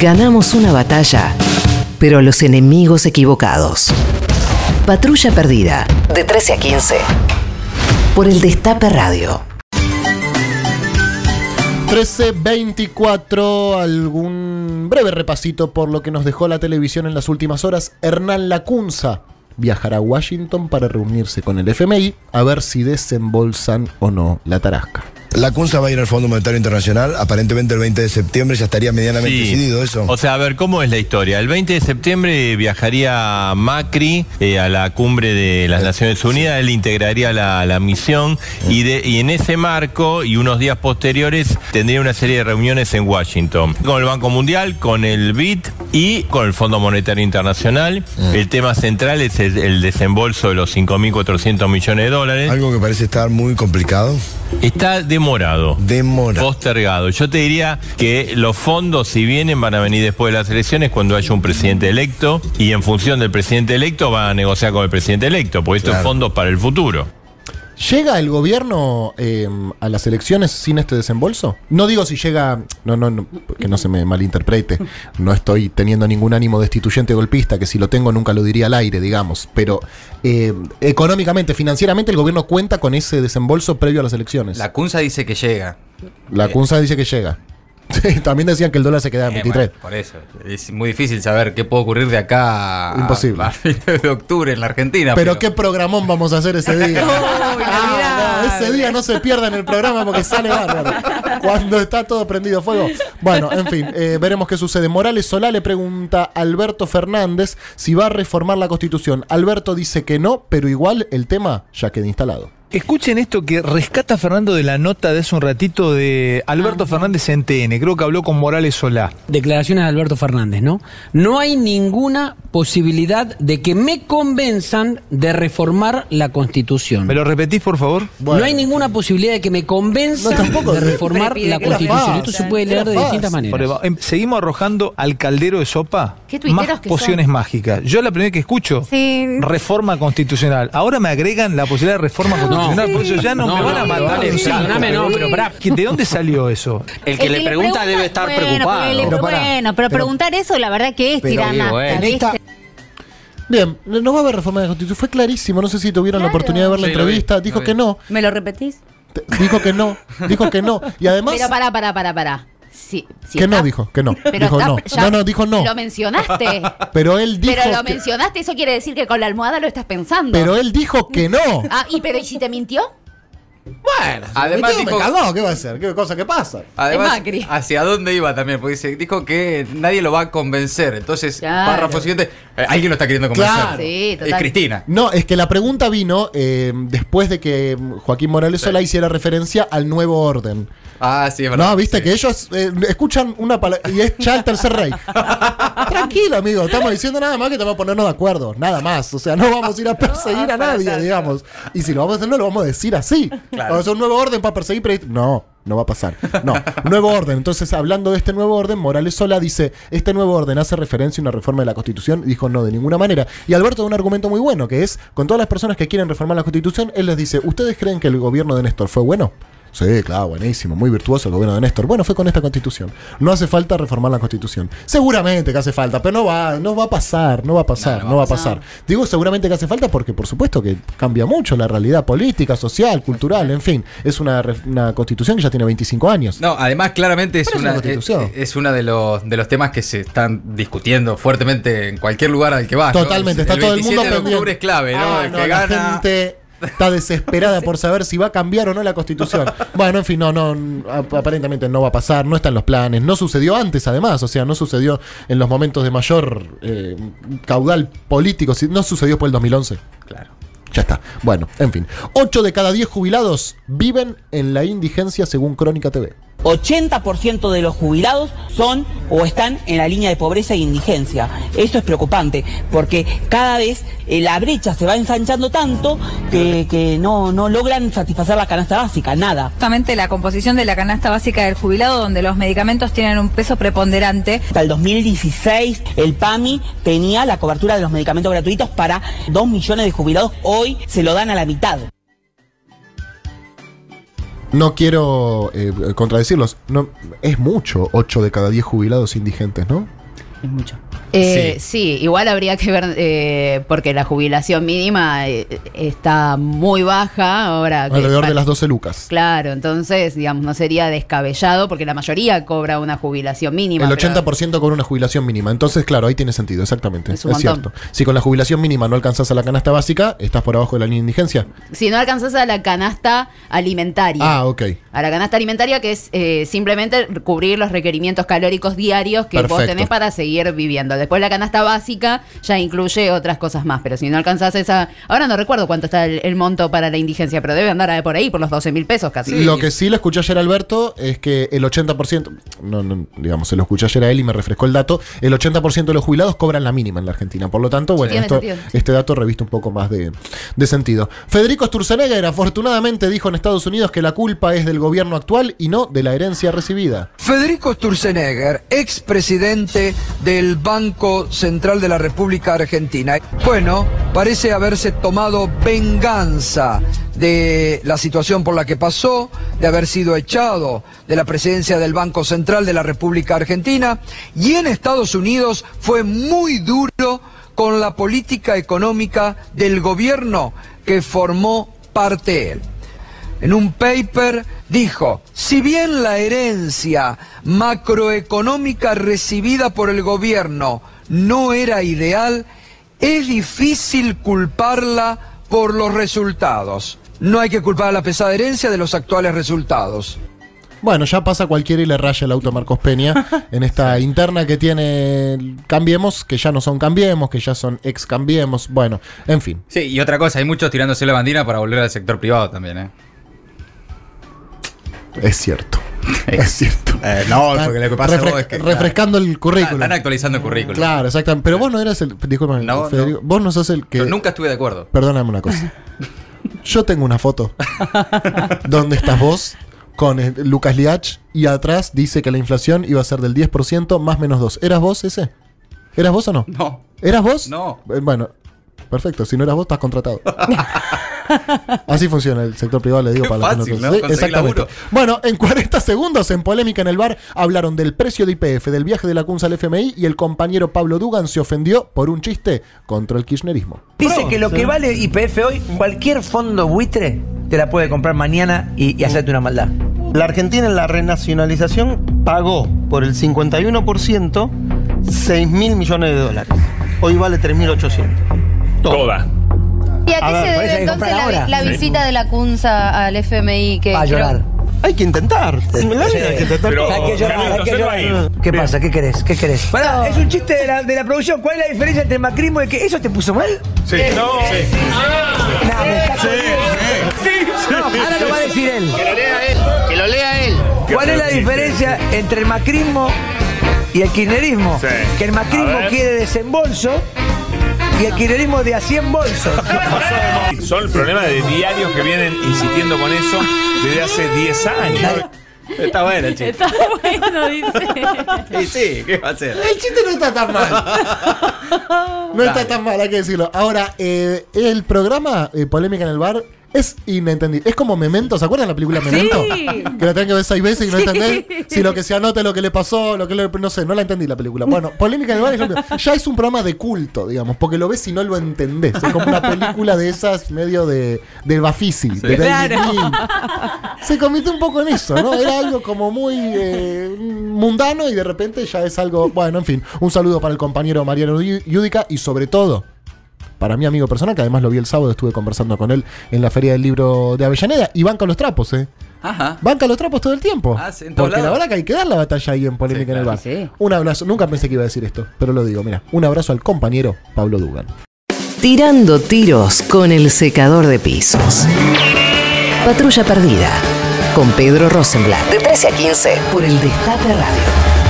Ganamos una batalla, pero los enemigos equivocados. Patrulla Perdida, de 13 a 15. Por el Destape Radio. 1324, algún breve repasito por lo que nos dejó la televisión en las últimas horas. Hernán Lacunza viajará a Washington para reunirse con el FMI a ver si desembolsan o no la tarasca. La CUNSA va a ir al Fondo Monetario Internacional, aparentemente el 20 de septiembre ya estaría medianamente Sí. decidido eso. O sea, a ver, ¿cómo es la historia? El 20 de septiembre viajaría Macri eh, a la cumbre de las Naciones Unidas, él integraría la, la misión y, de- y en ese marco y unos días posteriores tendría una serie de reuniones en Washington con el Banco Mundial, con el BID y con el Fondo Monetario Internacional. El tema central es el, el desembolso de los 5.400 millones de dólares. Algo que parece estar muy complicado. Está demorado. Demora. Postergado. Yo te diría que los fondos, si vienen, van a venir después de las elecciones cuando haya un presidente electo y en función del presidente electo van a negociar con el presidente electo, porque esto es Claro. fondos para el futuro. ¿Llega el gobierno eh, a las elecciones sin este desembolso? No digo si llega, no, no, no, que no se me malinterprete, no estoy teniendo ningún ánimo destituyente golpista, que si lo tengo nunca lo diría al aire, digamos, pero eh, económicamente, financieramente el gobierno cuenta con ese desembolso previo a las elecciones. La CUNSA dice que llega. La CUNSA dice que llega. Sí, también decían que el dólar se quedaba en Eh, 23. bueno, por eso. Es muy difícil saber qué puede ocurrir de acá a, Imposible. a fin de octubre en la Argentina. Pero qué programón vamos a hacer ese día. Ah, no, ese día no se pierda en el programa porque sale bárbaro. Cuando está todo prendido fuego. Bueno, en fin, eh, veremos qué sucede. Morales Solá le pregunta a Alberto Fernández si va a reformar la constitución. Alberto dice que no, pero igual el tema ya queda instalado. Escuchen esto que rescata Fernando de la nota de hace un ratito de Alberto Fernández en TN. Creo que habló con Morales Solá. Declaraciones de Alberto Fernández, ¿no? No hay ninguna posibilidad de que me convenzan de reformar la Constitución. ¿Me lo repetís, por favor? Bueno. No hay ninguna posibilidad de que me convenzan No, tampoco. de reformar Pide la Constitución. Esto se puede leer de distintas maneras. Em, Seguimos arrojando al caldero de sopa ¿Qué más que pociones son? mágicas. Yo la primera que escucho, Sí. reforma constitucional. Ahora me agregan la posibilidad de reforma constitucional, por eso ya no, No, me van a en cinco, perdóname, no, pero- pará. ¿De dónde salió eso? El que le pregunta debe estar bueno, preocupado. bueno, pero, pero- preguntar eso, la verdad que es tirana. Bien, no va a haber reforma de la constitución. Fue clarísimo. No sé si tuvieron la oportunidad de ver la Sí, lo vi, entrevista. Dijo que no. ¿Me lo repetís? Dijo que no. Dijo que no. Y además. Pero pará, pará, pará, pará. Sí, sí que no dijo, que no. Pero dijo está- no. ya No, no, dijo no. Lo mencionaste. Pero él dijo. pero lo que- mencionaste, eso quiere decir que con la almohada lo estás pensando. pero él dijo que no. Ah, y pero ¿y si te mintió? Bueno, Además me dijo- cagó, ¿qué va a hacer? ¿Qué cosa que pasa? Además. ¿hacia dónde iba también? Porque dice, dijo que nadie lo va a convencer. Entonces, Claro. párrafo siguiente, eh, alguien lo está queriendo convencer. Claro. Sí, Es total. Cristina. No, es que la pregunta vino eh, después de que Joaquín Morales Solá hiciera referencia al nuevo orden. Ah, sí, es verdad. No, viste Sí. que ellos eh, escuchan una palabra y es ya el tercer rey. Tranquilo, amigo, estamos diciendo nada más que te vamos a ponernos de acuerdo, nada más. O sea, no vamos a ir a perseguir a nadie, digamos. Y si lo vamos a hacer, no lo vamos a decir así. Vamos a hacer un nuevo orden para perseguir, pero no, no va a pasar. No, nuevo orden. Entonces, hablando de este nuevo orden, Morales Sola dice, este nuevo orden hace referencia a una reforma de la Constitución. Y dijo, no, de ninguna manera. Y Alberto da un argumento muy bueno, que es, con todas las personas que quieren reformar la Constitución, él les dice, ¿ustedes creen que el gobierno de Néstor fue bueno? Sí, claro, buenísimo, muy virtuoso el gobierno de Néstor. Bueno, fue con esta constitución. No hace falta reformar la constitución. Seguramente que hace falta, pero no va, no va a pasar, no va a pasar, no, va a pasar. Digo seguramente que hace falta porque por supuesto que cambia mucho la realidad política, social, cultural, en fin. Es una, una constitución que ya tiene 25 años. No, además claramente es una, una constitución. es, es una de los de los temas que se están discutiendo fuertemente en cualquier lugar al que vas. ¿no? Totalmente, está el todo el 27 mundo de pendiente. octubre es clave, ¿no? Ah, el no, que la gana. gente está desesperada por saber si va a cambiar o no la constitución. Bueno, en fin, no, no, ap- aparentemente no va a pasar, no está en los planes, no sucedió antes además, o sea, no sucedió en los momentos de mayor eh, caudal político, no sucedió después del 2011. Claro. Ya está. Bueno, en fin. 8 de cada 10 jubilados viven en la indigencia según Crónica TV. 80% de los jubilados son o están en la línea de pobreza e indigencia. Esto es preocupante porque cada vez eh, la brecha se va ensanchando tanto que, que no, no logran satisfacer la canasta básica, nada. Justamente la composición de la canasta básica del jubilado, donde los medicamentos tienen un peso preponderante. Hasta el 2016 el PAMI tenía la cobertura de los medicamentos gratuitos para 2 millones de jubilados, hoy se lo dan a la mitad. No quiero eh, contradecirlos. No, es mucho 8 de cada 10 jubilados indigentes, ¿no? Es mucho. Eh, Sí. sí. igual habría que ver, eh, porque la jubilación mínima eh, está muy baja ahora. que- Alrededor de las 12 lucas. Claro, entonces, digamos, no sería descabellado porque la mayoría cobra una jubilación mínima. El pero- 80% con una jubilación mínima. Entonces, claro, ahí tiene sentido, exactamente. Es cierto. Si con la jubilación mínima no alcanzas a la canasta básica, estás por abajo de la línea de indigencia. Si no alcanzas a la canasta alimentaria. Ah, ok. A la canasta alimentaria, que es eh, simplemente cubrir los requerimientos calóricos diarios que vos tenés para seguir viviendo. Después la canasta básica ya incluye otras cosas más, pero si no alcanzás esa... Ahora no recuerdo cuánto está el, el monto para la indigencia, pero debe andar por ahí, por los 12 mil pesos casi. Lo que sí lo escuché ayer a Alberto es que el 80%, no, no, digamos, se lo escuché ayer a él y me refrescó el dato, el 80% de los jubilados cobran la mínima en la Argentina. Por lo tanto, bueno, esto- sentido. este dato reviste un poco más de, de sentido. Federico Sturzenegger afortunadamente dijo en Estados Unidos que la culpa es del gobierno actual y no de la herencia recibida. Federico Sturzenegger, expresidente del Banco Central de la República Argentina. Bueno, parece haberse tomado venganza de la situación por la que pasó, de haber sido echado de la presidencia del Banco Central de la República Argentina y en Estados Unidos fue muy duro con la política económica del gobierno que formó parte él. En un paper dijo, si bien la herencia macroeconómica recibida por el gobierno no era ideal, es difícil culparla por los resultados. No hay que culpar a la pesada herencia de los actuales resultados. Bueno, ya pasa cualquiera y le raya el auto a Marcos Peña en esta interna que tiene Cambiemos, que ya no son Cambiemos, que ya son ex Cambiemos. Bueno, en fin. Sí, y otra cosa, hay muchos tirándose la bandina para volver al sector privado también, ¿eh? Es cierto. Es cierto. Eh, no, porque lo que pasa Refre- es que- refrescando el currículum. Están actualizando el currículum. Claro, exactamente. Pero vos no eras el. Disculpame, No, Federico. Vos no sos el que. Pero nunca estuve de acuerdo. Perdóname una cosa. Yo tengo una foto donde estás vos con eh, Lucas Liach y atrás dice que la inflación iba a ser del 10% más menos 2. ¿Eras vos ese? ¿Eras vos o no? No. ¿Eras vos? No. Eh, Bueno, perfecto. Si no eras vos, estás contratado. Así funciona el sector privado, le digo Qué para los que fácil, no ¿no? Sí, Exactamente. laburo. Bueno, en 40 segundos, en polémica en el bar, hablaron del precio de IPF, del viaje de la CUNSA al FMI y el compañero Pablo Dugan se ofendió por un chiste contra el kirchnerismo. Dice que lo que vale IPF hoy, cualquier fondo buitre te la puede comprar mañana y, y hacerte una maldad. La Argentina en la renacionalización pagó por el 51% 6 mil millones de dólares. Hoy vale 3.800. Toda. ¿Y a A qué ver, se debe que entonces comprar la, ahora. la Sí. visita de la CUNSA al FMI? Que Va a creo- llorar. Hay que intentar. La vida hay que intentar Pero- todo. Hay que llorar, hay que llorar. ¿Qué pasa? ¿Qué querés? ¿Qué querés? Pará, es un chiste de la, de la producción. ¿Cuál es la diferencia entre macrismo y que eso te puso mal? Sí, no. No, me está. No, ahora lo va a decir él. Que lo lea él. Que lo lea él. ¿Cuál es la diferencia entre el macrismo y el kirchnerismo? Sí. Que el macrismo ver. quiere desembolso y el kirchnerismo de a 100 bolsos. Son problemas de diarios que vienen insistiendo con eso desde hace 10 años. Está bueno el chiste. Está bueno, dice. Sí, sí, ¿qué va a hacer? El chiste no está tan mal. No está tan mal, hay que decirlo. Ahora, eh, el programa eh, Polémica en el Bar es inentendible. Es como Memento, ¿se acuerdan la película Memento? Que la tienen que ver seis veces y no Sí. entendés si lo que se anota es lo que le pasó, lo que le, no sé, no la entendí la película. Bueno, Polémica en el Bar ya es un programa de culto, digamos, porque lo ves y no lo entendés. Es como una película de esas medio de, de Bafisi, de David Claro. Se convirtió un poco en eso, ¿no? Era algo como muy eh, mundano y de repente ya es algo. Bueno, en fin, un saludo para el compañero Mariano Yu- Yudica y sobre todo para mi amigo personal, que además lo vi el sábado, estuve conversando con él en la Feria del Libro de Avellaneda y banca los trapos, ¿eh? Ajá. Banca los trapos todo el tiempo. Ah, sí, en Porque la verdad que hay que dar la batalla ahí en Polémica en el Bar. Sí. Un abrazo, nunca pensé que iba a decir esto, pero lo digo, mira, un abrazo al compañero Pablo Dugan. Tirando tiros con el secador de pisos. Patrulla perdida. Con Pedro Rosenblatt. De 13 a 15 por el Destape Radio.